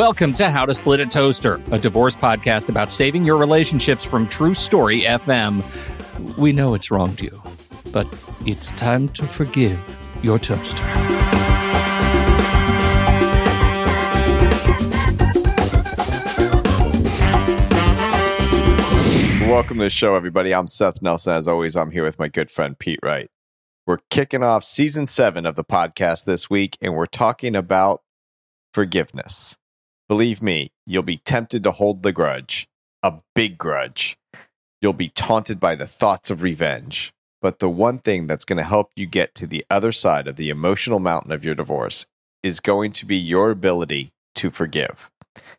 Welcome to How to Split a Toaster, a divorce podcast about saving your relationships from True Story FM. We know it's wronged you, but it's time to forgive your toaster. Welcome to the show, everybody. I'm Seth Nelson. As always, I'm here with my good friend Pete Wright. We're kicking off season seven of the podcast this week, and we're talking about forgiveness. Believe me, you'll be tempted to hold the grudge, a big grudge. You'll be taunted by the thoughts of revenge. But the one thing that's going to help you get to the other side of the emotional mountain of your divorce is going to be your ability to forgive.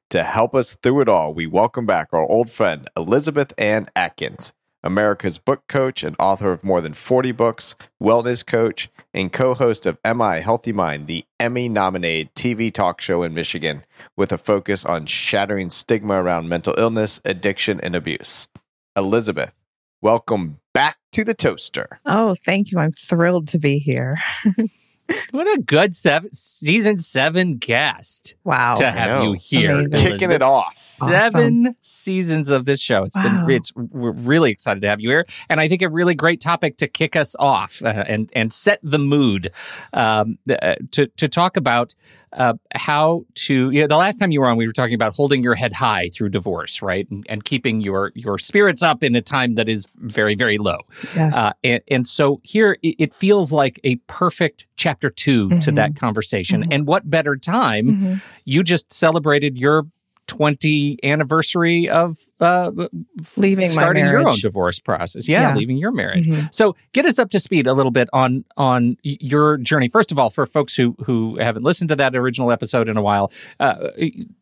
To help us through it all, we welcome back our old friend Elizabeth Ann Atkins, America's book coach and author of more than 40 books, wellness coach, and co host of MI Healthy Mind, the Emmy nominated TV talk show in Michigan, with a focus on shattering stigma around mental illness, addiction, and abuse. Elizabeth, welcome back to the toaster. Oh, thank you. I'm thrilled to be here. What a good seven, season seven guest Wow. to have you here. Amazing. Kicking it off. Seven seasons of this show. It's Wow. been it's we're really excited to have you here, and I think a really great topic to kick us off uh, and and set the mood um, uh, to to talk about uh, how to. You know, the last time you were on, we were talking about holding your head high through divorce, right, and, and keeping your your spirits up in a time that is very very low. Yes. Uh, and, and so here it, it feels like a perfect chapter 2 to Mhm. that conversation. Mhm. And what better time? Mhm. You just celebrated your 20 anniversary of uh, Leaving my starting your own divorce process. Yeah, Yeah. leaving your marriage. Mhm. So get us up to speed a little bit on on your journey. First of all, for folks who who haven't listened to that original episode in a while, uh,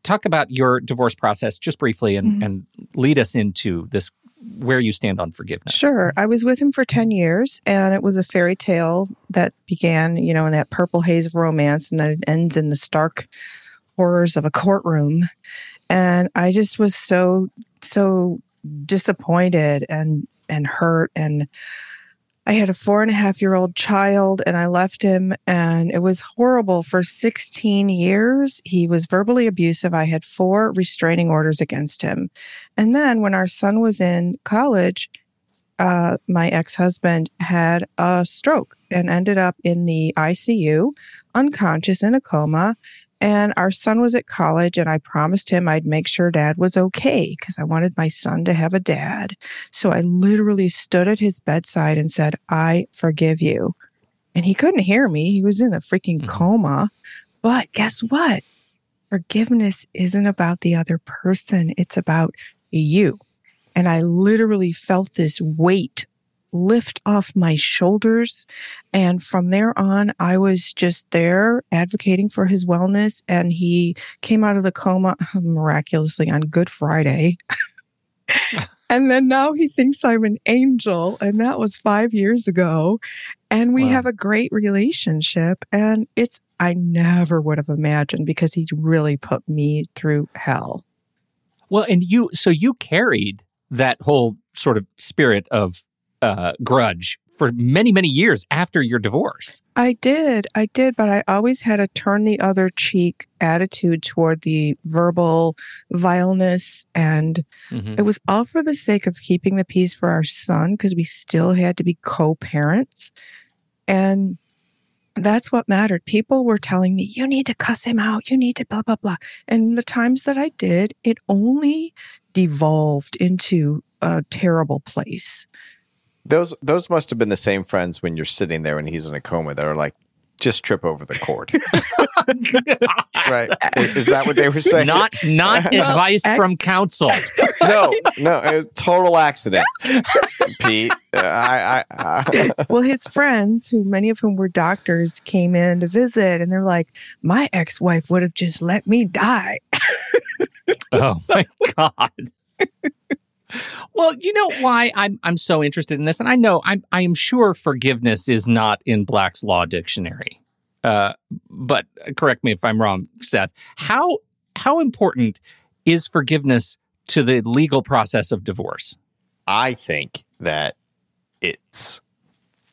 talk about your divorce process just briefly and, Mhm. and lead us into this where you stand on forgiveness. Sure. I was with him for 10 years, and it was a fairy tale that began, you know, in that purple haze of romance, and then it ends in the stark horrors of a courtroom. And I just was so, so disappointed and and hurt and I had a four and a half year old child and I left him and it was horrible for 16 years. He was verbally abusive. I had four restraining orders against him. And then when our son was in college, uh, my ex husband had a stroke and ended up in the ICU, unconscious in a coma. And our son was at college, and I promised him I'd make sure dad was okay because I wanted my son to have a dad. So I literally stood at his bedside and said, I forgive you. And he couldn't hear me. He was in a freaking Mhm. coma. But guess what? Forgiveness isn't about the other person, it's about you. And I literally felt this weight lift off my shoulders. And from there on, I was just there advocating for his wellness. And he came out of the coma miraculously on Good Friday. and then now he thinks I'm an angel. And that was five years ago. And we Wow. have a great relationship. And it's, I never would have imagined because he really put me through hell. Well, and you, so you carried that whole sort of spirit of uh, grudge for many, many years after your divorce. I did. I did, but I always had a turn the other cheek attitude toward the verbal vileness. And Mhm. it was all for the sake of keeping the peace for our son because we still had to be co parents. And that's what mattered. People were telling me, you need to cuss him out. You need to blah, blah, blah. And the times that I did, it only devolved into a terrible place. Those those must have been the same friends when you're sitting there and he's in a coma that are like, just trip over the cord. right. Is, is that what they were saying? not not advice ac- from counsel. no, no, it was total accident. Pete. Uh, I, I, I well, his friends, who many of whom were doctors, came in to visit, and they're like, "My ex-wife would have just let me die." Oh my god. Well, you know why I'm I'm so interested in this, and I know I'm I am sure forgiveness is not in Black's Law Dictionary. Uh, but correct me if I'm wrong, Seth. How how important is forgiveness to the legal process of divorce? I think that it's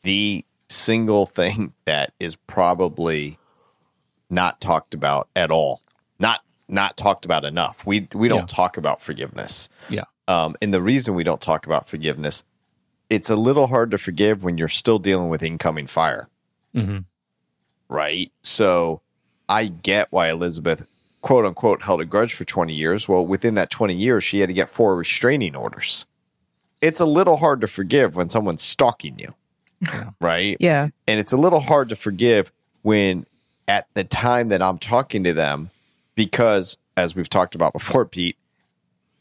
the single thing that is probably not talked about at all. Not not talked about enough. We we don't Yeah. talk about forgiveness. Yeah. Um, and the reason we don't talk about forgiveness, it's a little hard to forgive when you're still dealing with incoming fire, hmm right? So I get why Elizabeth quote unquote held a grudge for 20 years. Well, within that 20 years, she had to get four restraining orders. It's a little hard to forgive when someone's stalking you, Yeah. right? Yeah. And it's a little hard to forgive when at the time that I'm talking to them, because as we've talked about before, Pete,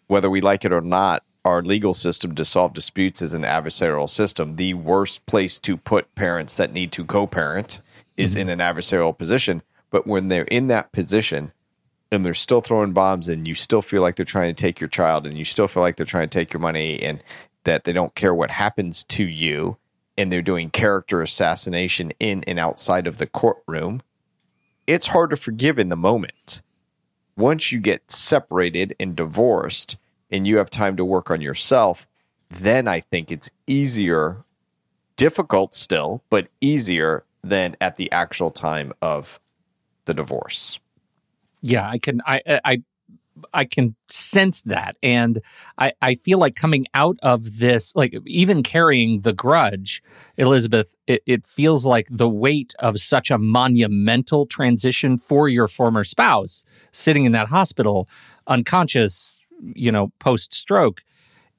whether we like it or not, our legal system to solve disputes is an adversarial system. The worst place to put parents that need to co parent is mm-hmm. in an adversarial position. But when they're in that position and they're still throwing bombs and you still feel like they're trying to take your child and you still feel like they're trying to take your money and that they don't care what happens to you and they're doing character assassination in and outside of the courtroom, it's hard to forgive in the moment. Once you get separated and divorced and you have time to work on yourself, then I think it's easier, difficult still, but easier than at the actual time of the divorce. Yeah, I can I I I can sense that. And I I feel like coming out of this like even carrying the grudge Elizabeth it, it feels like the weight of such a monumental transition for your former spouse sitting in that hospital unconscious you know post stroke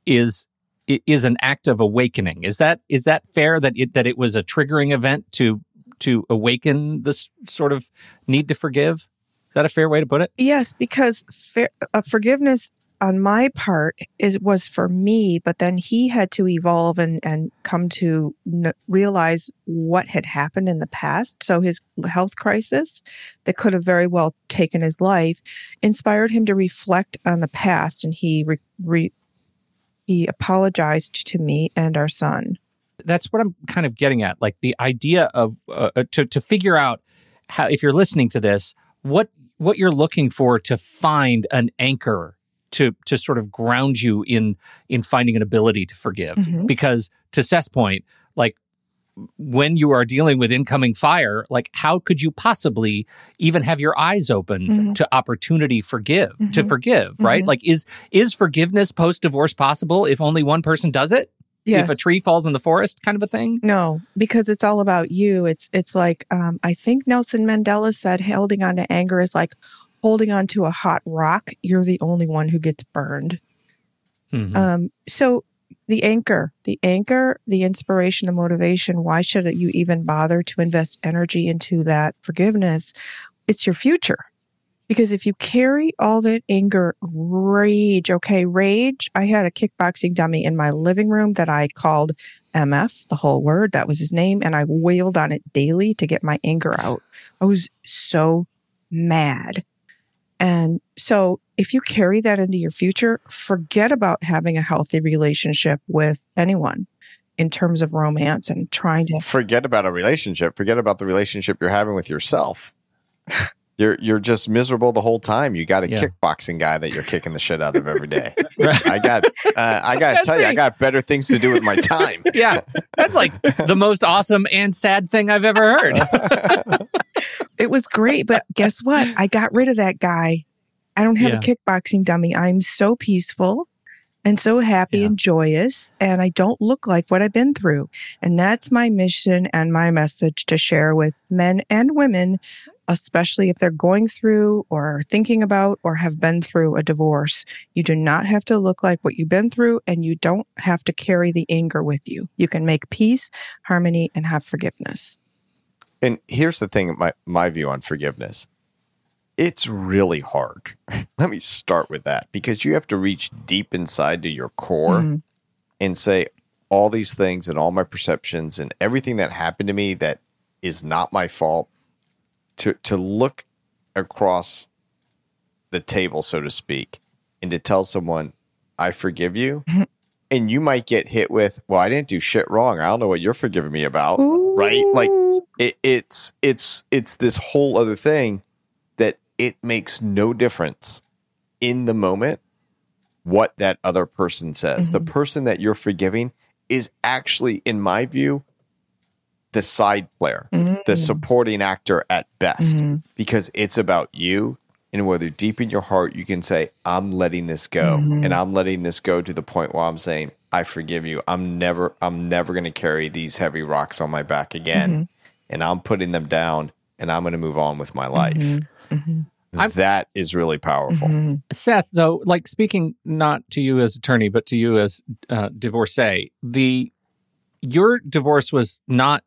is is an act of awakening. Is that is that fair that it that it was a triggering event to to awaken this sort of need to forgive that a fair way to put it Yes, because fair, uh, forgiveness on my part is was for me, but then he had to evolve and and come to n- realize what had happened in the past. So his health crisis that could have very well taken his life inspired him to reflect on the past, and he re, re, he apologized to me and our son. that's what I'm kind of getting at. Like the idea of uh, uh, to to figure out how if you're listening to this, what what you're looking for to find an anchor to to sort of ground you in in finding an ability to forgive. Mhm. Because to Seth's point, like when you are dealing with incoming fire, like how could you possibly even have your eyes open Mhm. to opportunity forgive to Mhm. forgive, right? Mhm. Like is is forgiveness post divorce possible if only one person does it? Yes. if a tree falls in the forest kind of a thing No, because it's all about you. It's it's like um, I think Nelson Mandela said, holding on to anger is like holding on to a hot rock. You're the only one who gets burned. Mhm. Um, so the anchor, the anchor, the inspiration, the motivation. Why should you even bother to invest energy into that forgiveness? It's your future. Because if you carry all that anger, rage, okay, rage. I had a kickboxing dummy in my living room that I called MF, the whole word. That was his name. And I wailed on it daily to get my anger out. I was so mad. And so if you carry that into your future, forget about having a healthy relationship with anyone in terms of romance and trying to. Forget about a relationship. Forget about the relationship you're having with yourself. You're you're just miserable the whole time. You got a Yeah. kickboxing guy that you're kicking the shit out of every day. Right. I got uh, I got to That's tell you, I got better things to do with my time. yeah that's like the most awesome and sad thing i've ever heard It was great, but guess what? I got rid of that guy. I don't have Yeah. a kickboxing dummy. I'm so peaceful and so happy Yeah. and joyous, and I don't look like what I've been through. And that's my mission and my message to share with men and women, especially if they're going through or thinking about or have been through a divorce. You do not have to look like what you've been through, and you don't have to carry the anger with you. You can make peace, harmony, and have forgiveness. And here's the thing my my view on forgiveness. It's really hard. Let me start with that because you have to reach deep inside to your core Mhm. and say all these things and all my perceptions and everything that happened to me that is not my fault to to look across the table so to speak and to tell someone I forgive you and you might get hit with well I didn't do shit wrong I don't know what you're forgiving me about right? Like it, it's it's it's this whole other thing that it makes no difference in the moment what that other person says. The mm-hmm. person that you're forgiving is actually, in my view, the side player, the Mhm. supporting actor at best, Mhm. because it's about you and whether deep in your heart you can say, I'm letting this go. Mhm. And I'm letting this go to the point where I'm saying, I forgive you. I'm never I'm never gonna carry these heavy rocks on my back again. And I'm putting them down and I'm gonna move on with my life. Mhm. I'm- That is really powerful. Mhm. Seth, though, like speaking not to you as attorney, but to you as uh, divorcee, the your divorce was not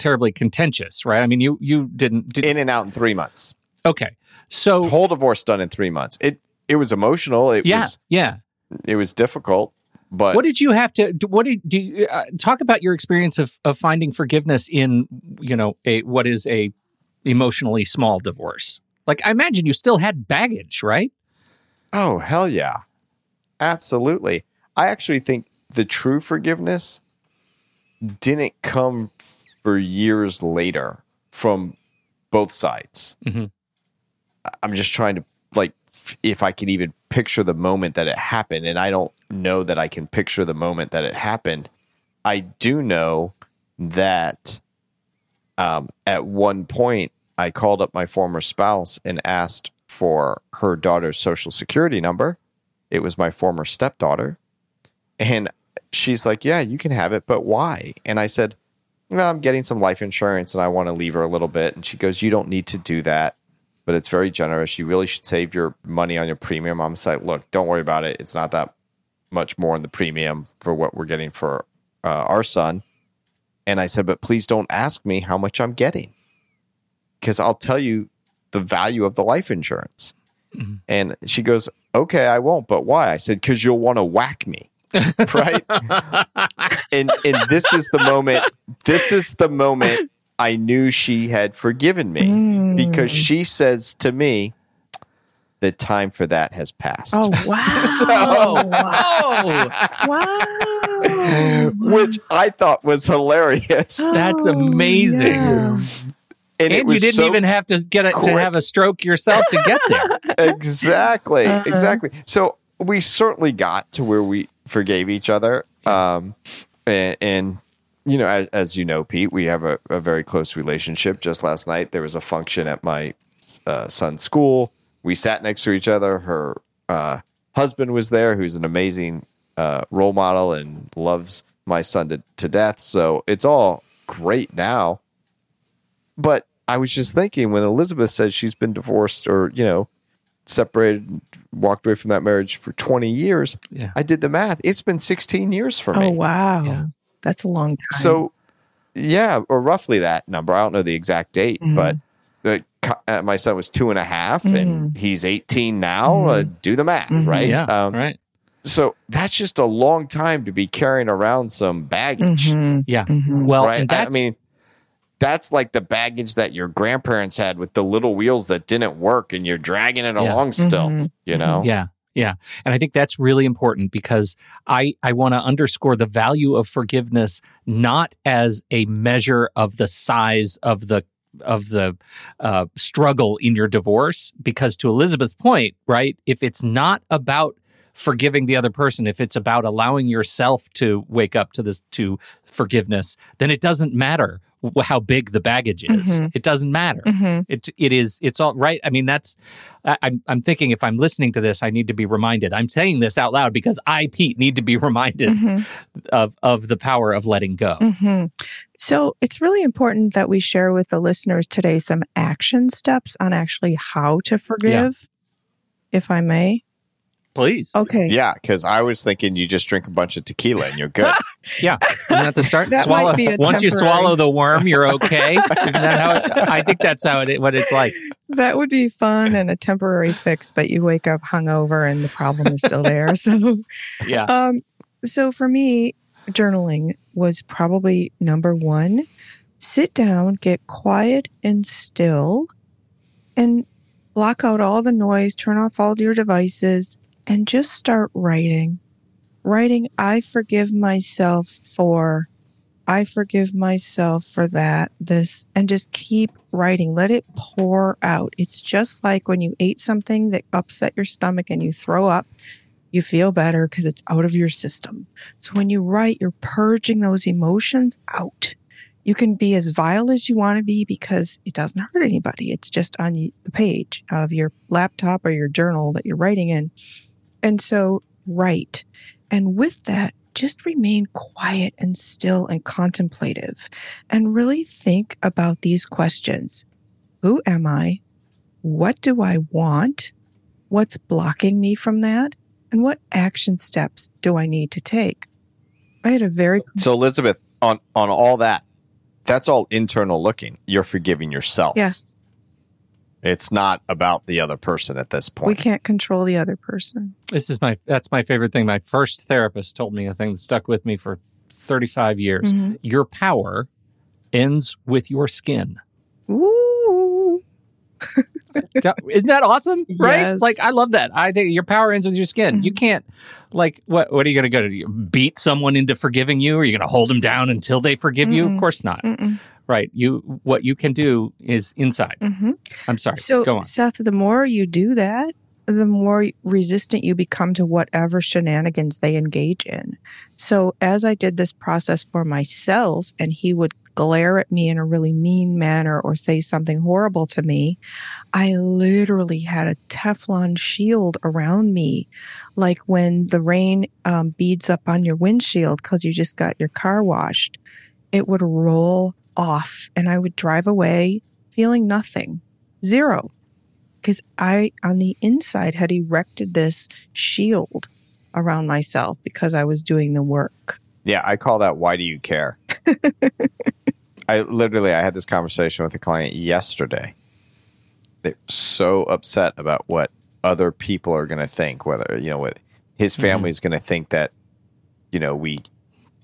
terribly contentious, right? I mean, you you didn't. Did, In and out in three months. okay, so Whole divorce done in three months. It it was emotional. It yeah, was yeah. it was difficult, but What did you have to? What did do? You, uh, talk about your experience of of finding forgiveness in you know a what is a emotionally small divorce. Like I imagine you still had baggage, right? Oh, hell yeah. Absolutely. I actually think the true forgiveness didn't come for years later from both sides. Mhm. I- I'm just trying to, like, if I can even picture the moment that it happened, and I don't know that I can picture the moment that it happened. I do know that um, at one point I called up my former spouse and asked for her daughter's social security number. It was my former stepdaughter. And she's like, Yeah, you can have it, but why? And I said, No, I'm getting some life insurance and I want to leave her a little bit. And she goes, You don't need to do that, but it's very generous. You really should save your money on your premium. I'm like, Look, don't worry about it. It's not that much more in the premium for what we're getting for uh, our son. And I said, But please don't ask me how much I'm getting because I'll tell you the value of the life insurance. And she goes, Okay, I won't, but why? I said, Because you'll want to whack me. right? and and this is the moment this is the moment I knew she had forgiven me Mm. because she says to me, the time for that has passed. Oh wow! Oh, wow! Which I thought was hilarious. That's Oh, amazing. yeah. And, and you didn't so even have to get a, to have a stroke yourself to get there. exactly Uh-huh. exactly so we certainly got to where we forgave each other. Um and, and you know as, as you know pete we have a, a very close relationship. Just last night there was a function at my uh, son's school. We sat next to each other. Her uh, husband was there who's an amazing uh, role model and loves my son to, to death. So it's all great now. But I was just thinking when Elizabeth said she's been divorced or, you know, separated, walked away from that marriage for 20 years, Yeah. I did the math. It's been 16 years for me. Oh wow! Yeah. That's a long time. So, yeah, or roughly that number. I don't know the exact date, Mhm. but uh, uh, my son was two and a half and he's 18 now. Uh, do the math, right? Yeah. Um, right. So that's just a long time to be carrying around some baggage. Yeah. Well, right? and that's I mean, that's like the baggage that your grandparents had with the little wheels that didn't work, and you're dragging it Yeah. along still. Mhm. You know, Yeah. Yeah. And I think that's really important because I, I want to underscore the value of forgiveness not as a measure of the size of the of the uh, struggle in your divorce because to elizabeth's point right if it's not about forgiving the other person if it's about allowing yourself to wake up to this to forgiveness then it doesn't matter how big the baggage is Mhm. it doesn't matter Mhm. it it is it's all right. I mean, that's I, I'm I'm thinking if I'm listening to this, I need to be reminded. I'm saying this out loud because I, Pete, need to be reminded Mhm. of of the power of letting go. hmm So it's really important that we share with the listeners today some action steps on actually how to forgive, if I may. Please, Okay. yeah. Because I was thinking you just drink a bunch of tequila and you're good. yeah. Isn't that the start? That might swallow be a once you swallow the worm, you're okay. Isn't that how? It, I think that's how it what it's like. That would be fun and a temporary fix, but you wake up hungover and the problem is still there. So, Yeah. um, so for me, journaling was probably number one. Sit down, get quiet and still, and block out all the noise, turn off all your devices, and just start writing. Writing, I forgive myself for, I forgive myself for that, this, and just keep writing. Let it pour out. It's just like when you ate something that upset your stomach and you throw up, you feel better because it's out of your system. So when you write, you're purging those emotions out. You can be as vile as you want to be because it doesn't hurt anybody. It's just on the page of your laptop or your journal that you're writing in. And so write. And with that, just remain quiet and still and contemplative and really think about these questions Who am I? What do I want? What's blocking me from that? And what action steps do I need to take? I had a very So Elizabeth, on on all that, that's all internal looking. You're forgiving yourself. yes, It's not about the other person at this point. we can't control the other person. This is my that's my favorite thing. My first therapist told me a thing that stuck with me for 35 years. Mhm. Your power ends with your skin. Ooh. Isn't that awesome? Right? Yes. Like I love that. I think your power ends with your skin. You can't like what what are you going to go to You beat someone into forgiving you? Are you going to hold them down until they forgive you? Of course not. Mm-mm. Right. You what you can do is inside. Mhm. I'm sorry. So, go on. Seth, the more you do that, the more resistant you become to whatever shenanigans they engage in. So, as I did this process for myself, and he would glare at me in a really mean manner or say something horrible to me, I literally had a Teflon shield around me. Like when the rain um, beads up on your windshield because you just got your car washed, it would roll off, and I would drive away feeling nothing, zero because I, on the inside, had erected this shield around myself because I was doing the work. Yeah, I call that why do you care? I literally I had this conversation with a client yesterday. They're so upset about what other people are going to think, whether, you know, what his mm-hmm. family is going to think that, you know, we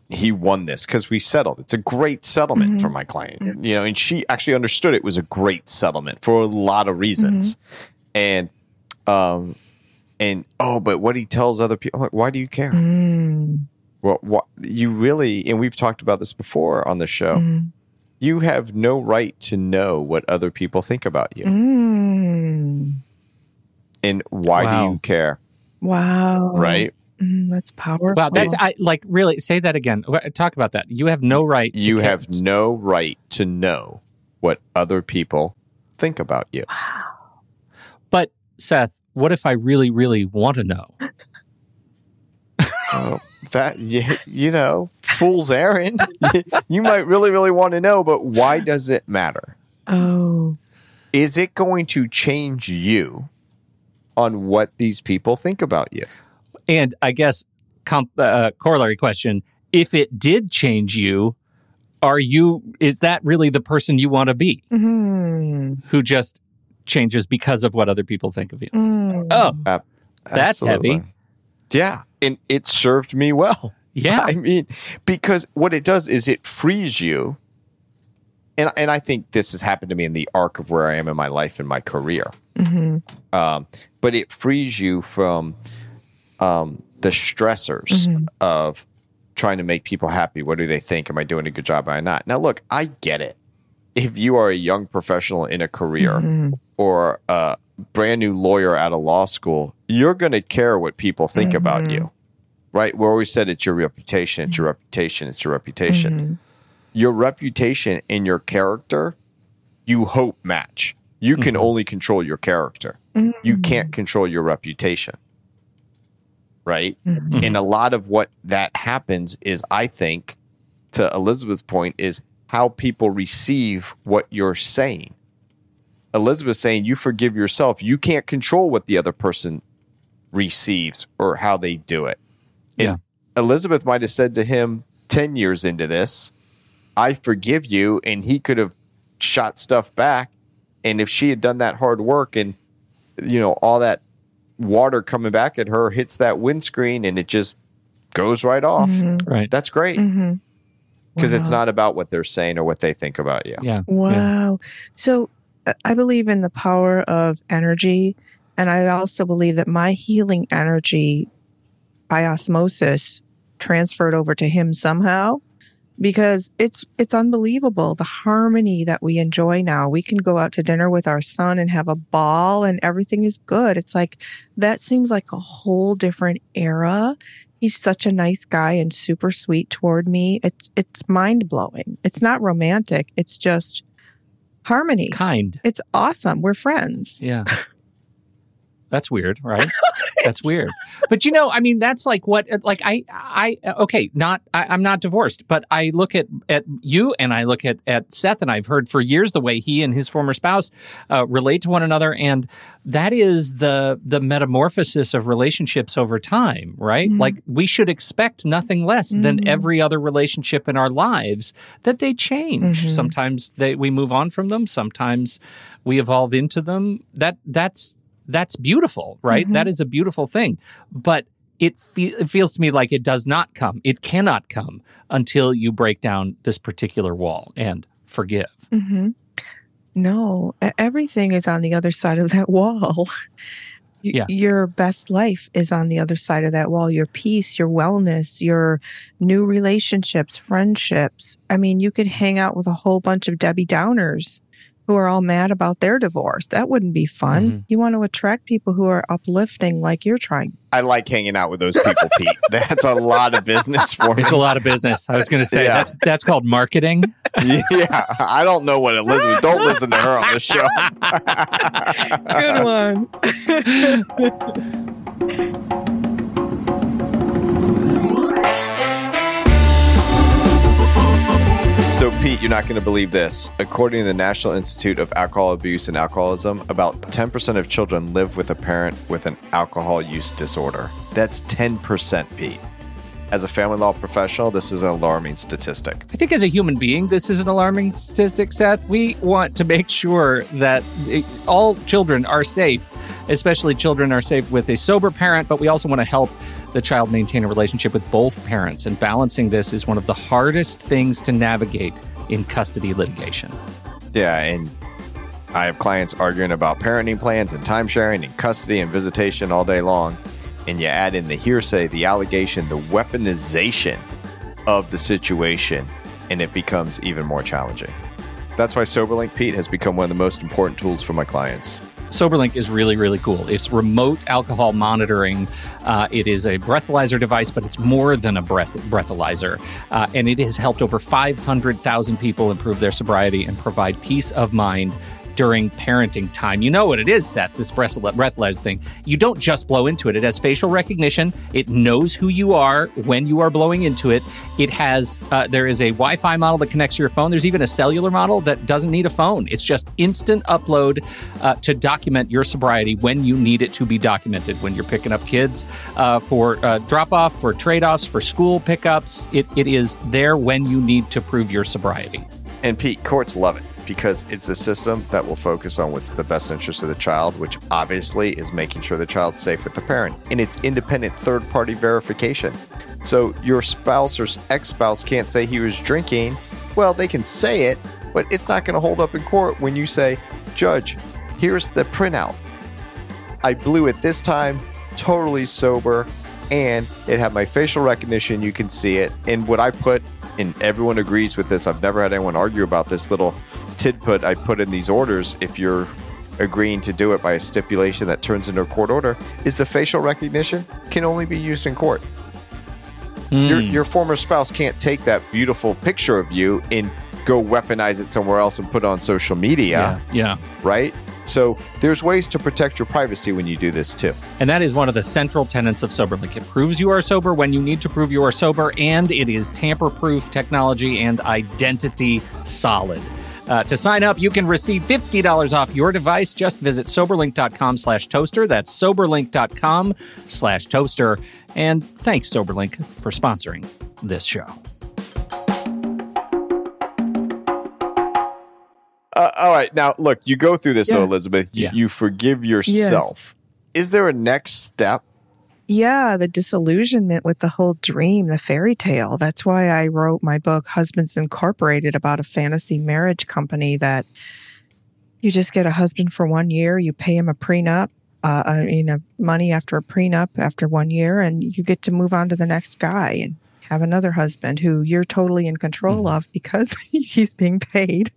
he won this because we settled. It's a great settlement Mhm. for my client, you know, and she actually understood it was a great settlement for a lot of reasons. And, um, and oh, but what he tells other people, like, why do you care? Mm, Well, what you really, and we've talked about this before on the show, mm, you have no right to know what other people think about you. mm. And why Wow. do you care? Wow. Right? Mm, that's powerful. Wow, that's I like really say that again. Talk about that. You have no right. to You care. have no right to know what other people think about you. Wow. But Seth, what if I really, really want to know? Oh, that you, you know, fool's errand. you might really, really want to know, but why does it matter? oh. Is it going to change you on what these people think about you? And I guess comp, uh, corollary question: If it did change you, are you? Is that really the person you want to be? Mm, Who just changes because of what other people think of you? mm. Oh, That's heavy. Yeah. And it served me well. yeah. I mean, because what it does is it frees you. And, and I think this has happened to me in the arc of where I am in my life and my career. Mhm. Um, but it frees you from um, the stressors Mhm. of trying to make people happy. What do they think? Am I doing a good job? Am I not? Now, look, I get it. If you are a young professional in a career Mhm. or a brand new lawyer out of law school, you're going to care what people think about Mhm. you, right? We always said it's your reputation, it's your reputation, it's your reputation. Mhm. Your reputation and your character, you hope match. You can only control your character. You can't control your reputation, right? Mhm. And a lot of what that happens is, I think, to Elizabeth's point, is how people receive what you're saying. Elizabeth's saying you forgive yourself. You can't control what the other person receives or how they do it. And Yeah. Elizabeth might have said to him 10 years into this, I forgive you. And he could have shot stuff back. And if she had done that hard work and, you know, all that water coming back at her hits that windscreen and it just goes right off, Mhm. right. that's great Mhm. because it's not about what they're saying or what they think about you. Yeah. Yeah. Wow. So uh, I believe in the power of energy. And I also believe that my healing energy by osmosis transferred over to him somehow because it's it's unbelievable the harmony that we enjoy now we can go out to dinner with our son and have a ball and everything is good it's like that seems like a whole different era he's such a nice guy and super sweet toward me. It's it's mind blowing. It's not romantic. It's just harmony. Kind. It's awesome. We're friends. Yeah. That's weird, right? That's weird. But you know, I mean, that's like what, like I, I, okay, not, I, am not divorced, but I look at at you and I look at at Seth, and I've heard for years the way he and his former spouse uh, relate to one another, and that is the the metamorphosis of relationships over time, right? Mm-hmm. Like we should expect nothing less mm-hmm. than every other relationship in our lives that they change. Mm-hmm. Sometimes they we move on from them. Sometimes we evolve into them. That that's that's beautiful, right? Mm-hmm. That is a beautiful thing. But it, fe- it feels to me like it does not come. It cannot come until you break down this particular wall and forgive. Mm-hmm. No, everything is on the other side of that wall. yeah. Your best life is on the other side of that wall. Your peace, your wellness, your new relationships, friendships. I mean, you could hang out with a whole bunch of Debbie Downers who are all mad about their divorce. That wouldn't be fun. Mm-hmm. You want to attract people who are uplifting like you're trying. I like hanging out with those people, Pete. That's a lot of business for me. It's a lot of business. I was going to say yeah. that's that's called marketing. Yeah, I don't know what Elizabeth. Don't listen to her on the show. Good So, Pete, you're not going to believe this. According to the National Institute of Alcohol Abuse and Alcoholism, about 10% of children live with a parent with an alcohol use disorder. That's 10%, Pete. As a family law professional, this is an alarming statistic. I think as a human being, this is an alarming statistic, Seth. We want to make sure that all children are safe, especially children are safe with a sober parent, but we also want to help the child maintain a relationship with both parents. And balancing this is one of the hardest things to navigate in custody litigation. Yeah, and I have clients arguing about parenting plans and time sharing and custody and visitation all day long. And you add in the hearsay, the allegation, the weaponization of the situation, and it becomes even more challenging. That's why SoberLink Pete has become one of the most important tools for my clients. SoberLink is really, really cool. It's remote alcohol monitoring. Uh, it is a breathalyzer device, but it's more than a breath breathalyzer. Uh, and it has helped over 500,000 people improve their sobriety and provide peace of mind during parenting time. You know what it is, Seth, this breathalyzer thing. You don't just blow into it. It has facial recognition. It knows who you are when you are blowing into it. It has, uh, there is a Wi Fi model that connects to your phone. There's even a cellular model that doesn't need a phone. It's just instant upload uh, to document your sobriety when you need it to be documented. When you're picking up kids uh, for uh, drop off, for trade offs, for school pickups, it, it is there when you need to prove your sobriety. And Pete, courts love it because it's the system that will focus on what's the best interest of the child, which obviously is making sure the child's safe with the parent. And it's independent third party verification. So your spouse or ex spouse can't say he was drinking. Well, they can say it, but it's not going to hold up in court when you say, Judge, here's the printout. I blew it this time, totally sober, and it had my facial recognition. You can see it. And what I put, and everyone agrees with this, I've never had anyone argue about this little tidbit I put in these orders, if you're agreeing to do it by a stipulation that turns into a court order, is the facial recognition can only be used in court. Mm. Your, your former spouse can't take that beautiful picture of you and go weaponize it somewhere else and put it on social media. Yeah. yeah. Right? So there's ways to protect your privacy when you do this too. And that is one of the central tenets of SoberLink. It proves you are sober when you need to prove you are sober, and it is tamper proof technology and identity solid. Uh, to sign up, you can receive $50 off your device. Just visit Soberlink.com slash toaster. That's Soberlink.com slash toaster. And thanks, Soberlink, for sponsoring this show. Uh, all right. Now, look, you go through this, yeah. though, Elizabeth. You, yeah. you forgive yourself. Yes. Is there a next step yeah, the disillusionment with the whole dream, the fairy tale. That's why I wrote my book, Husbands Incorporated, about a fantasy marriage company that you just get a husband for one year, you pay him a prenup, uh, I mean, money after a prenup after one year, and you get to move on to the next guy and have another husband who you're totally in control mm-hmm. of because he's being paid.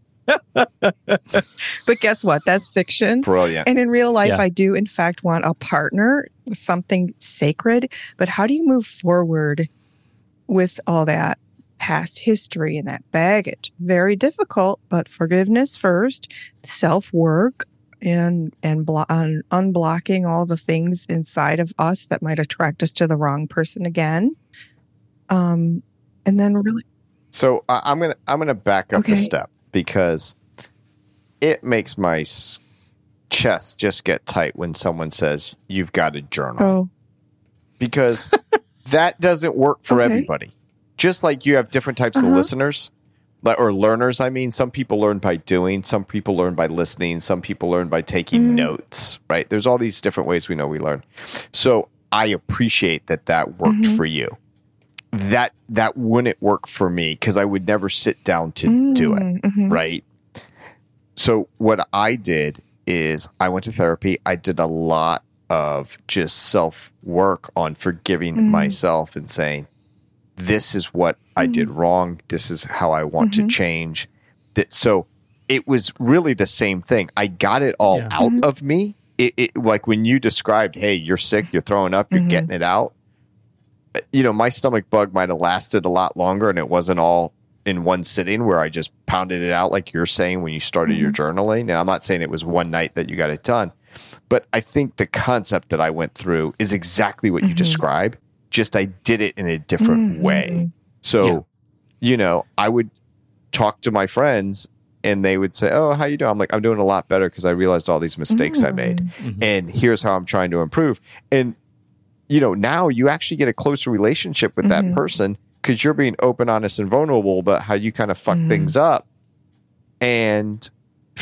but guess what? That's fiction. Brilliant. And in real life, Yeah. I do, in fact, want a partner, something sacred. But how do you move forward with all that past history and that baggage? Very difficult, but forgiveness first, self work, and and blo- un- unblocking all the things inside of us that might attract us to the wrong person again. Um, and then really, So I I'm gonna I'm gonna back up Okay. a step because it makes my chest just get tight when someone says you've got a journal oh, because that doesn't work for Okay. everybody. Just like you have different types of Uh-huh. listeners or learners. I mean, some people learn by doing, some people learn by listening, some people learn by taking Mhm. notes. Right? There's all these different ways we know we learn. So I appreciate that that worked Mhm. for you. That that wouldn't work for me because I would never sit down to do it Mm, mhm. right? So what I did is I went to therapy. I did a lot of just self work on forgiving Mhm. myself and saying, "This is what I did wrong. This is how I want to Mhm. change." That so it was really the same thing. I got it all Yeah. out Mhm. of me. It, it like when you described, "Hey, you're sick. You're throwing up. You're Mhm. getting it out." You know, my stomach bug might have lasted a lot longer, and it wasn't all in one sitting where I just pounded it out like you're saying when you started your journaling. And I'm not saying it was one night that you got it done, but I think the concept that I went through is exactly what you Mhm. described. Just I did it in a different Mhm. way. So, Yeah. you know, I would talk to my friends and they would say, "Oh, how you doing?" I'm like, "I'm doing a lot better because I realized all these mistakes I made, Mhm. and here's how I'm trying to improve." And you know, now you actually get a closer relationship with that Mhm. person because you're being open, honest, and vulnerable about how you kind of fuck Mhm. things up. And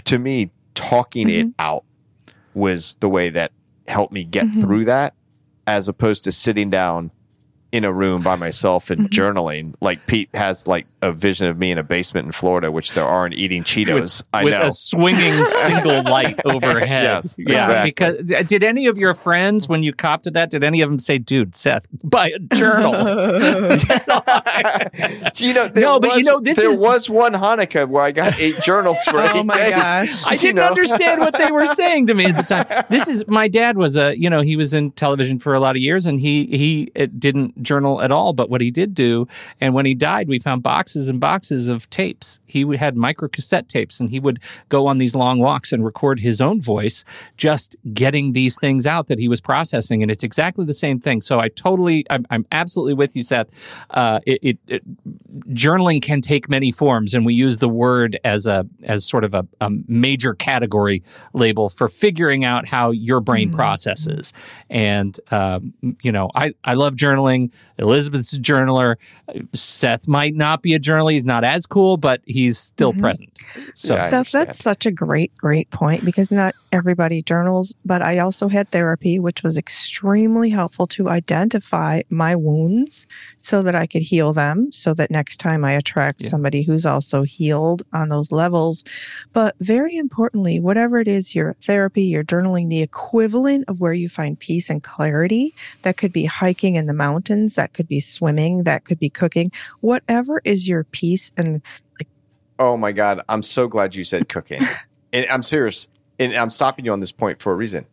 to me, talking it out was the way that helped me get Mhm. through that, as opposed to sitting down in a room by myself and Mhm. journaling. Like Pete has like a vision of me in a basement in Florida, which there aren't eating Cheetos. I with know. a swinging single light overhead. Yes, yeah. exactly. Because did any of your friends, when you copped to that, did any of them say, "Dude, Seth, buy a journal"? you know, there No, but you know, this there is- was one Hanukkah where I got eight journals for Oh eight my days. gosh. I didn't know? understand what they were saying to me at the time. This is my dad was a you know he was in television for a lot of years and he he didn't journal at all. But what he did do, and when he died, we found boxes and boxes of tapes. He had micro cassette tapes, and he would go on these long walks and record his own voice, just getting these things out that he was processing. And it's exactly the same thing. So I totally, I'm, I'm absolutely with you, Seth. Uh, it, it, it journaling can take many forms and we use the word as a as sort of a, a major category label for figuring out how your brain Mhm. processes and um, you know I, I love journaling elizabeth's a journaler seth might not be a journaler he's not as cool but he's still Mhm. present so Yeah, so that's such a great, great point because not everybody journals, but I also had therapy, which was extremely helpful to identify my wounds so that I could heal them. So that next time I attract Yeah. somebody who's also healed on those levels. But very importantly, whatever it is, your therapy, your journaling, the equivalent of where you find peace and clarity, that could be hiking in the mountains, that could be swimming, that could be cooking, whatever is your peace and Oh my God. I'm so glad you said cooking. and I'm serious. And I'm stopping you on this point for a reason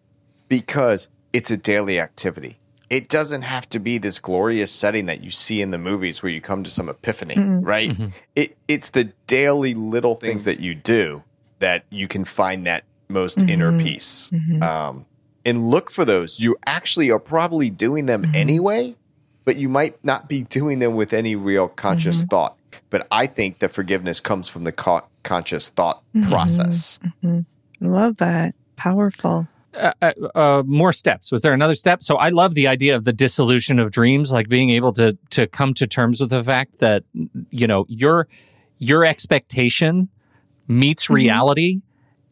because it's a daily activity. It doesn't have to be this glorious setting that you see in the movies where you come to some epiphany, Mm-mm. right? Mhm. It, it's the daily little things that you do that you can find that most inner Mhm. peace. Mhm. Um, and look for those. You actually are probably doing them Mhm. anyway, but you might not be doing them with any real conscious Mm-hmm. thought. But I think that forgiveness comes from the co- conscious thought Mhm. process. Mhm. Love that. Powerful. uh, uh, uh, more steps. Was there another step? So I love the idea of the dissolution of dreams, like being able to to come to terms with the fact that you know your your expectation meets Mhm. reality,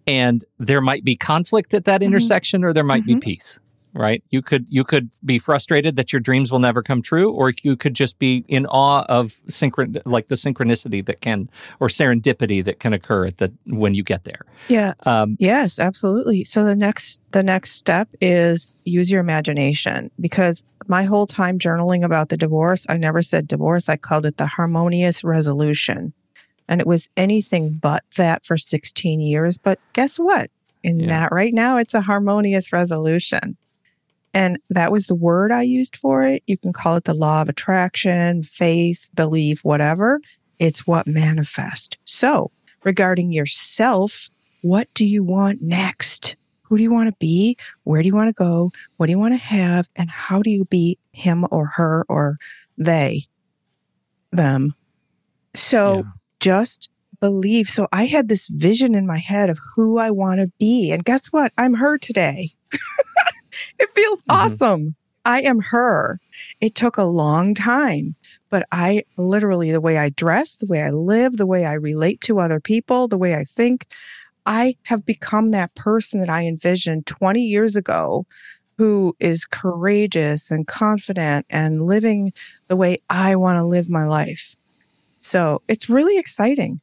and there might be conflict at that Mhm. intersection, or there might be Mhm. peace. Right? You could you could be frustrated that your dreams will never come true, or you could just be in awe of synchron like the synchronicity that can or serendipity that can occur at the when you get there. Yeah. Um, Yes, absolutely. So the next the next step is use your imagination because my whole time journaling about the divorce, I never said divorce. I called it the harmonious resolution. And it was anything but that for 16 years. But guess what? In Yeah. that right now, it's a harmonious resolution. And that was the word I used for it. You can call it the law of attraction, faith, belief, whatever. It's what manifests. So, regarding yourself, what do you want next? Who do you want to be? Where do you want to go? What do you want to have? And how do you be him or her or they, them? So, Yeah. just believe. So, I had this vision in my head of who I want to be. And guess what? I'm her today. it feels Mhm. awesome. I am her. It took a long time, but I literally, the way I dress, the way I live, the way I relate to other people, the way I think, I have become that person that I envisioned 20 years ago who is courageous and confident and living the way I want to live my life. So it's really exciting.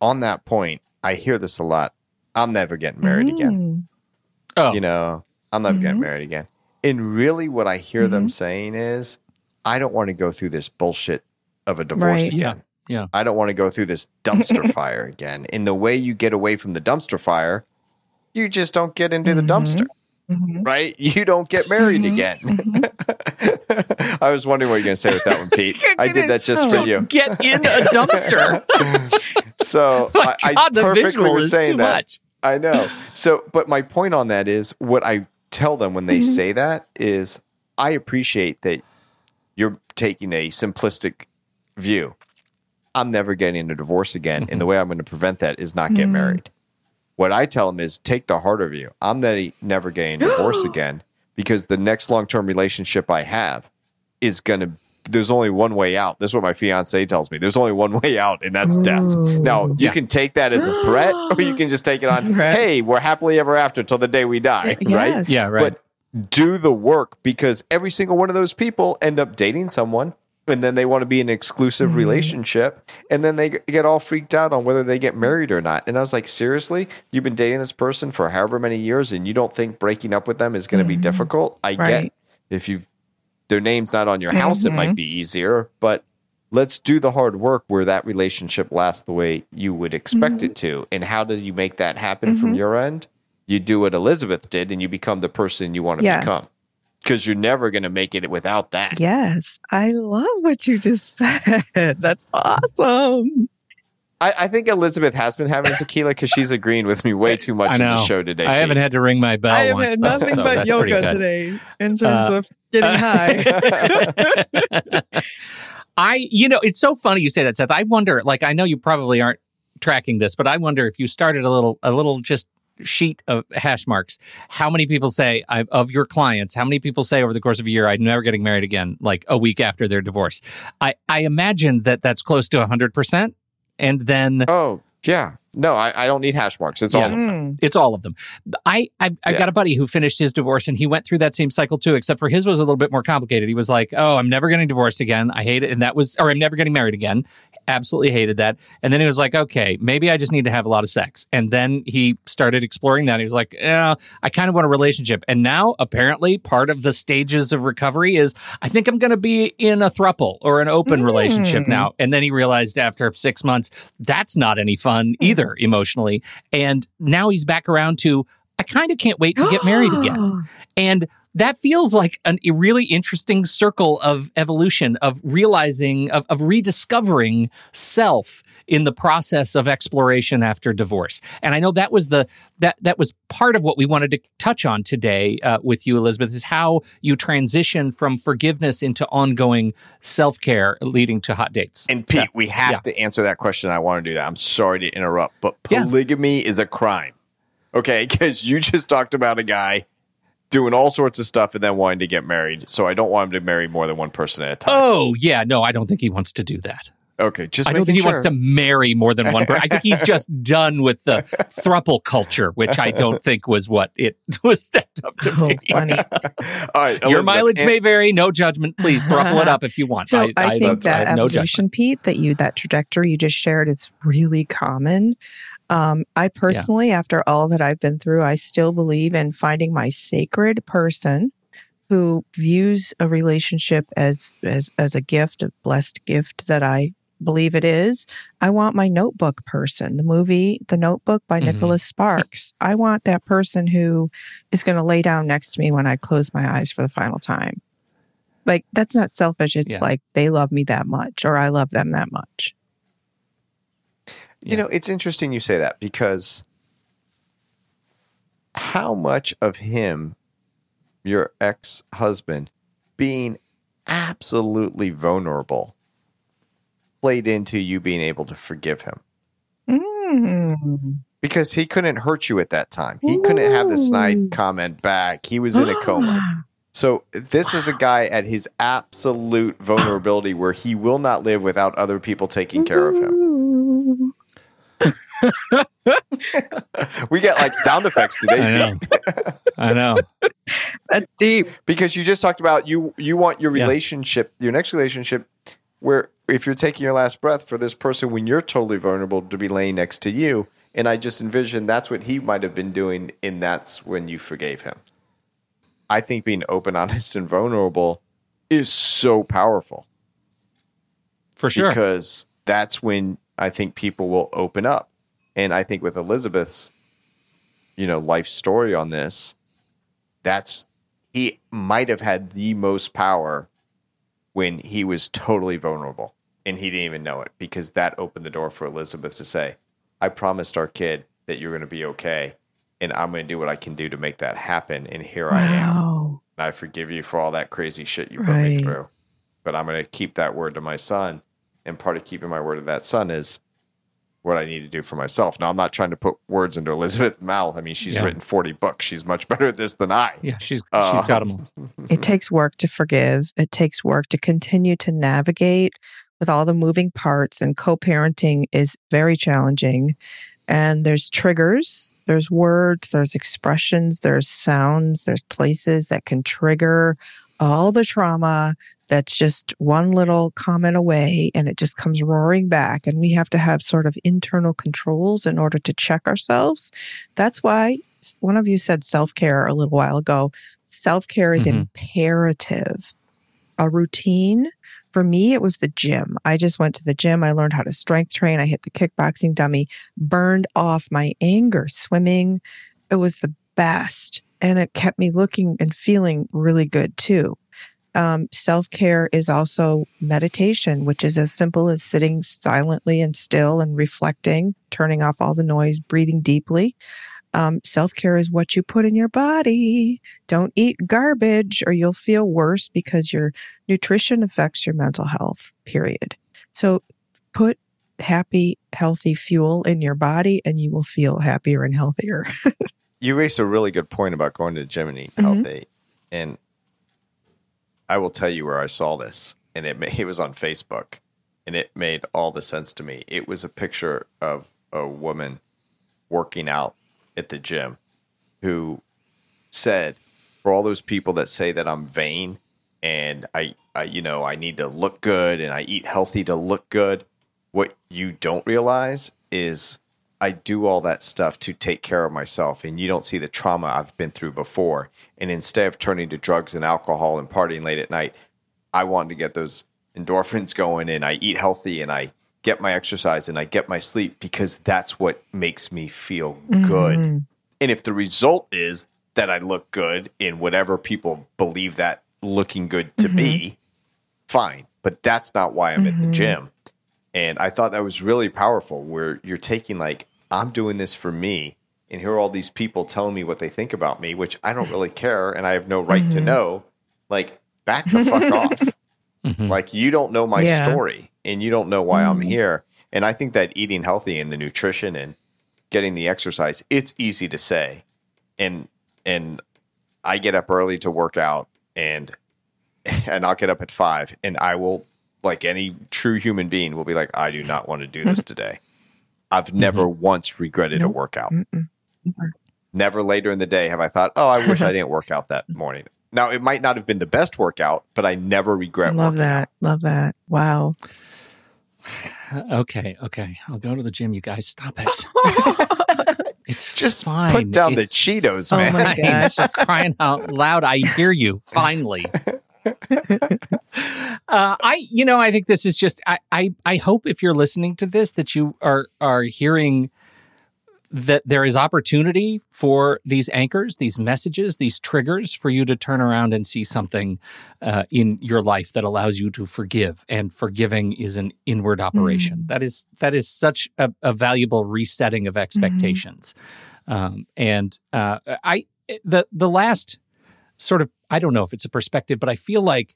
On that point, I hear this a lot. I'm never getting married again. Mm. Oh, You know, I'm never getting Mhm. married again. And really, what I hear them Mm-hmm. saying is, I don't want to go through this bullshit of a divorce Right. again. Yeah, yeah. I don't want to go through this dumpster fire again. And the way you get away from the dumpster fire, you just don't get into the Mhm. dumpster, Mhm. right? You don't get married Mhm. again. I was wondering what you're going to say with that one, Pete. I did that just for you. Get in a dumpster. So My I, I God, the perfectly visual was saying too that. much. I know. So, but my point on that is what I tell them when they Mhm. say that is I appreciate that you're taking a simplistic view. I'm never getting a divorce again. And the way I'm going to prevent that is not get Mhm. married. What I tell them is take the harder view. I'm ne- never getting a divorce again because the next long term relationship I have is going to, there's only one way out. This is what my fiance tells me. There's only one way out, and that's death. Now, you Yeah. can take that as a threat, or you can just take it on, Right. hey, we're happily ever after till the day we die, right? Yes. Yeah, right. But do the work because every single one of those people end up dating someone and then they want to be in an exclusive Mhm. relationship and then they get all freaked out on whether they get married or not. And I was like, seriously? You've been dating this person for however many years and you don't think breaking up with them is going to be Mhm. difficult? I get Right. if you their name's not on your house, it Mhm. might be easier, but let's do the hard work where that relationship lasts the way you would expect Mhm. it to. And how do you make that happen from Mhm. your end? You do what Elizabeth did and you become the person you want to Yes. become. Because you're never going to make it without that. Yes. I love what you just said. That's awesome. I, I think Elizabeth has been having tequila because she's agreeing with me way too much I in the show today. I haven't had to ring my bell I have once. had though, nothing so but that's yoga today in terms Uh, of getting high. I, you know, it's so funny you say that, Seth. I wonder, like, I know you probably aren't tracking this, but I wonder if you started a little, a little just sheet of hash marks. How many people say I, of your clients? How many people say over the course of a year, I'm never getting married again? Like a week after their divorce. I, I imagine that that's close to hundred percent, and then Oh, yeah. No, I, I don't need hash marks. It's all of them. Mm. it's all of them. I I've, I've Yeah. got a buddy who finished his divorce and he went through that same cycle too, except for his was a little bit more complicated. He was like, "Oh, I'm never getting divorced again. I hate it," and that was, or I'm never getting married again. Absolutely hated that. And then he was like, "Okay, maybe I just need to have a lot of sex." And then he started exploring that. He was like, "Yeah, I kind of want a relationship." And now, apparently, part of the stages of recovery is I think I'm going to be in a thruple or an open Mm. relationship now. And then he realized after six months that's not any fun either emotionally. And now he's back around to, I kind of can't wait to get married again. And that feels like an, a really interesting circle of evolution, of realizing, of, of rediscovering self in the process of exploration after divorce. And I know that was the that that was part of what we wanted to touch on today uh, with you, Elizabeth, is how you transition from forgiveness into ongoing self care, leading to hot dates. And Pete, So, we have yeah. to answer that question. I want to do that. I'm sorry to interrupt, but Yeah. polygamy is a crime. Okay, because you just talked about a guy doing all sorts of stuff and then wanting to get married. So I don't want him to marry more than one person at a time. Oh yeah, no, I don't think he wants to do that. okay, just I don't think making he wants to marry more than one person. I think he's just done with the thruple culture, which I don't think was what it was stepped up to Oh, be. funny. All right, Your mileage an- may vary. No judgment. Please thruple it up if you want. So I, think don't- that have no evolution, judgment. Pete, that you that trajectory you just shared, is really common. Um, I personally, after all that I've been through, I still believe in finding my sacred person who views a relationship as as as a gift, a blessed gift that I believe it is. I want my notebook person, the movie The Notebook by Mhm. Nicholas Sparks. I want that person who is going to lay down next to me when I close my eyes for the final time. Like, that's not selfish. It's Yeah. like they love me that much or I love them that much. You know, it's interesting you say that because how much of him, your ex husband, being absolutely vulnerable played into you being able to forgive him? Mm. Because he couldn't hurt you at that time. He couldn't have the snide comment back. He was in a coma. So this is a guy at his absolute vulnerability where he will not live without other people taking care of him. Ooh. We get like sound effects today, I know. I know. That's deep. because you just talked about you you want your Yeah. relationship your next relationship where if you're taking your last breath for this person when you're totally vulnerable to be laying next to you and i just envision that's what he might have been doing and that's when you forgave him i think being open honest and vulnerable is so powerful For sure. because that's when i think people will open up and i think with elizabeth's you know life story on this that's he might have had the most power when he was totally vulnerable and he didn't even know it because that opened the door for Elizabeth to say, I promised our kid that you're going to be okay and I'm going to do what I can do to make that happen. And here I am. And I forgive you for all that crazy shit you put me through. But I'm going to keep that word to my son. And part of keeping my word to that son is what I need to do for myself. Now, I'm not trying to put words into Elizabeth's mouth. I mean, she's Yeah. written 40 books. She's much better at this than I. Yeah, she's Uh, she's got them all. It takes work to forgive. It takes work to continue to navigate with all the moving parts, and co parenting is very challenging. And there's triggers, there's words, there's expressions, there's sounds, there's places that can trigger all the trauma that's just one little comment away and it just comes roaring back. And we have to have sort of internal controls in order to check ourselves. That's why one of you said self care a little while ago. Self care is Mhm. imperative. A routine. For me, it was the gym. I just went to the gym. I learned how to strength train. I hit the kickboxing dummy, burned off my anger swimming. It was the best. And it kept me looking and feeling really good too. Um, Self care is also meditation, which is as simple as sitting silently and still and reflecting, turning off all the noise, breathing deeply. Um, Self care is what you put in your body. Don't eat garbage or you'll feel worse because your nutrition affects your mental health, period. So put happy, healthy fuel in your body and you will feel happier and healthier. You raised a really good point about going to the gym and eating Mhm. healthy. And I will tell you where I saw this. And it, it was on Facebook. And it made all the sense to me. It was a picture of a woman working out at the gym who said, for all those people that say that I'm vain and I, I, you know, I need to look good and I eat healthy to look good, what you don't realize is I do all that stuff to take care of myself, and you don't see the trauma I've been through before. And instead of turning to drugs and alcohol and partying late at night, I want to get those endorphins going, and I eat healthy, and I get my exercise, and I get my sleep because that's what makes me feel good. Mhm. And if the result is that I look good in whatever people believe that looking good to be, fine. But that's not why I'm at the Mhm. gym. And I thought that was really powerful where you're taking like, I'm doing this for me. And here are all these people telling me what they think about me, which I don't really care and I have no right to Mhm. know. Like, back the fuck off. Mhm. Like you don't know my Yeah. story and you don't know why I'm Mhm. here. And I think that eating healthy and the nutrition and getting the exercise, it's easy to say. And and I get up early to work out and and I'll get up at five and I will like any true human being will be like, I do not want to do this today. I've never mm-hmm. once regretted a workout. Mm-mm. Never later in the day have I thought, oh, I wish I didn't work out that morning. Now it might not have been the best workout, but I never regret Love working out. that. Love that. Wow. Okay, okay. I'll go to the gym. You guys, stop it. It's Just fine. Put down the It's Cheetos, Oh man. my fine. gosh. For crying out loud. I hear you. Finally. Uh, I, you know, I think this is just. I, I, I hope if you're listening to this that you are are hearing that there is opportunity for these anchors, these messages, these triggers for you to turn around and see something uh, in your life that allows you to forgive. And forgiving is an inward operation. Mm. That is that is such a, a valuable resetting of expectations. Um, and uh, I the the last sort of I don't know if it's a perspective, but I feel like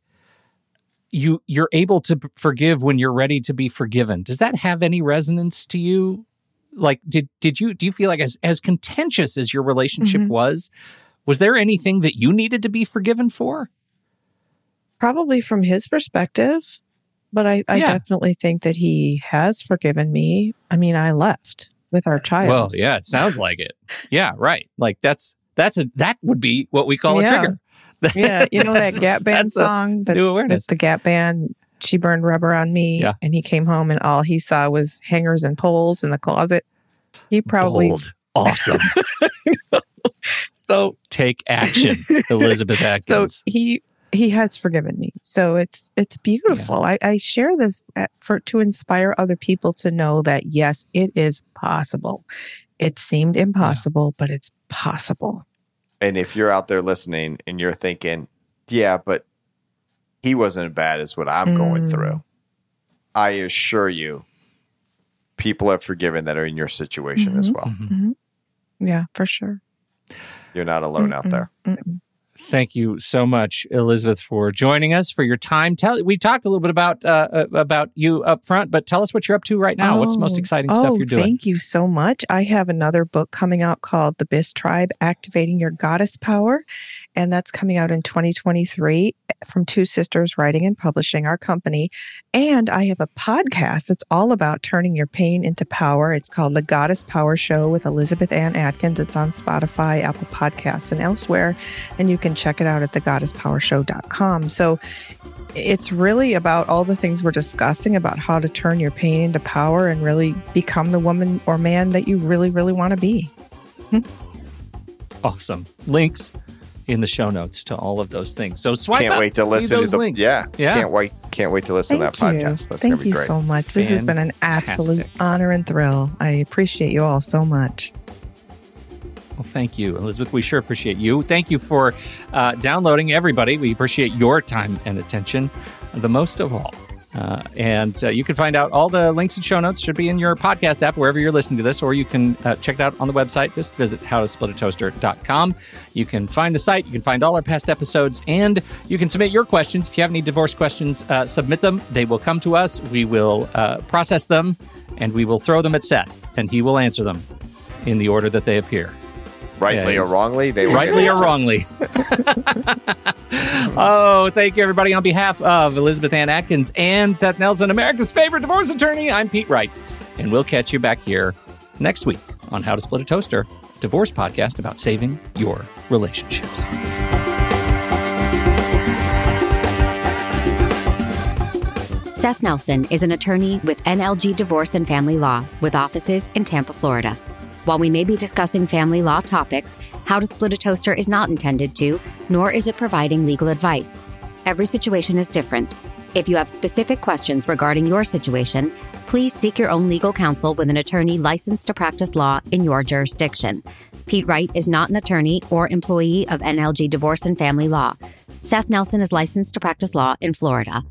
you you're able to forgive when you're ready to be forgiven. Does that have any resonance to you? Like did did you do you feel like as as contentious as your relationship Mhm. was, was there anything that you needed to be forgiven for? Probably from his perspective, but I, I Yeah. definitely think that he has forgiven me. I mean, I left with our child. Well, yeah, it sounds like it. Yeah, right. Like that's that's a that would be what we call a trigger. yeah, you know that Gap Band song that, new awareness. that the Gap Band she burned rubber on me, Yeah. and he came home and all he saw was hangers and poles in the closet. He probably Bold. awesome. so Take action, Elizabeth so he he has forgiven me. So it's it's beautiful. I, I share this at, for to inspire other people to know that yes, it is possible. It seemed impossible, but it's possible. And if you're out there listening and you're thinking, yeah, but he wasn't as bad as what I'm going Mm. through, I assure you, people have forgiven that are in your situation as Mhm. well. Mhm. Yeah, for sure. You're not alone out Mm-mm, there. mm-mm. Thank you so much, Elizabeth, for joining us for your time. Tell we talked a little bit about uh, uh, about you up front, but tell us what you're up to right now. What's the most Oh, exciting oh, stuff you're doing? Thank you so much. I have another book coming out called The Biz Tribe Activating Your Goddess Power. And that's coming out in 2023 eh, from Two Sisters Writing and Publishing, our company. And I have a podcast that's all about turning your pain into power. It's called The Goddess Power Show with Elizabeth Ann Atkins. It's on Spotify, Apple Podcasts, and elsewhere. And you can check it out at thegoddesspowershow.com. So it's really about all the things we're discussing about how to turn your pain into power and really become the woman or man that you really, really want to be. Hmm? Awesome. Links in the show notes to all of those things. So swipe Can't up, wait to see listen to those the links. yeah. yeah. Can't wait. Can't wait to listen Thank to that you. podcast. That's Thank gonna be you great. so much. This has been an absolute honor and thrill. I appreciate you all so much. Well, thank you, Elizabeth. We sure appreciate you. Thank you for uh, downloading, everybody. We appreciate your time and attention the most of all. Uh, and uh, you can find out all the links and show notes should be in your podcast app wherever you're listening to this, or you can uh, check it out on the website. Just visit howtosplitatoaster.com. You can find the site, you can find all our past episodes, and you can submit your questions. If you have any divorce questions, uh, submit them. They will come to us. We will uh, process them, and we will throw them at Seth, and he will answer them in the order that they appear Rightly Yeah, or wrongly, they will rightly or wrongly. oh, thank you, everybody. On behalf of Elizabeth Ann Atkins and Seth Nelson, America's favorite divorce attorney, I'm Pete Wright. And we'll catch you back here next week on How to Split a Toaster, divorce podcast about saving your relationships. Seth Nelson is an attorney with NLG Divorce and Family Law with offices in Tampa, Florida. While we may be discussing family law topics, How to Split a Toaster is not intended to, nor is it providing legal advice. Every situation is different. If you have specific questions regarding your situation, please seek your own legal counsel with an attorney licensed to practice law in your jurisdiction. Pete Wright is not an attorney or employee of NLG Divorce and Family Law. Seth Nelson is licensed to practice law in Florida.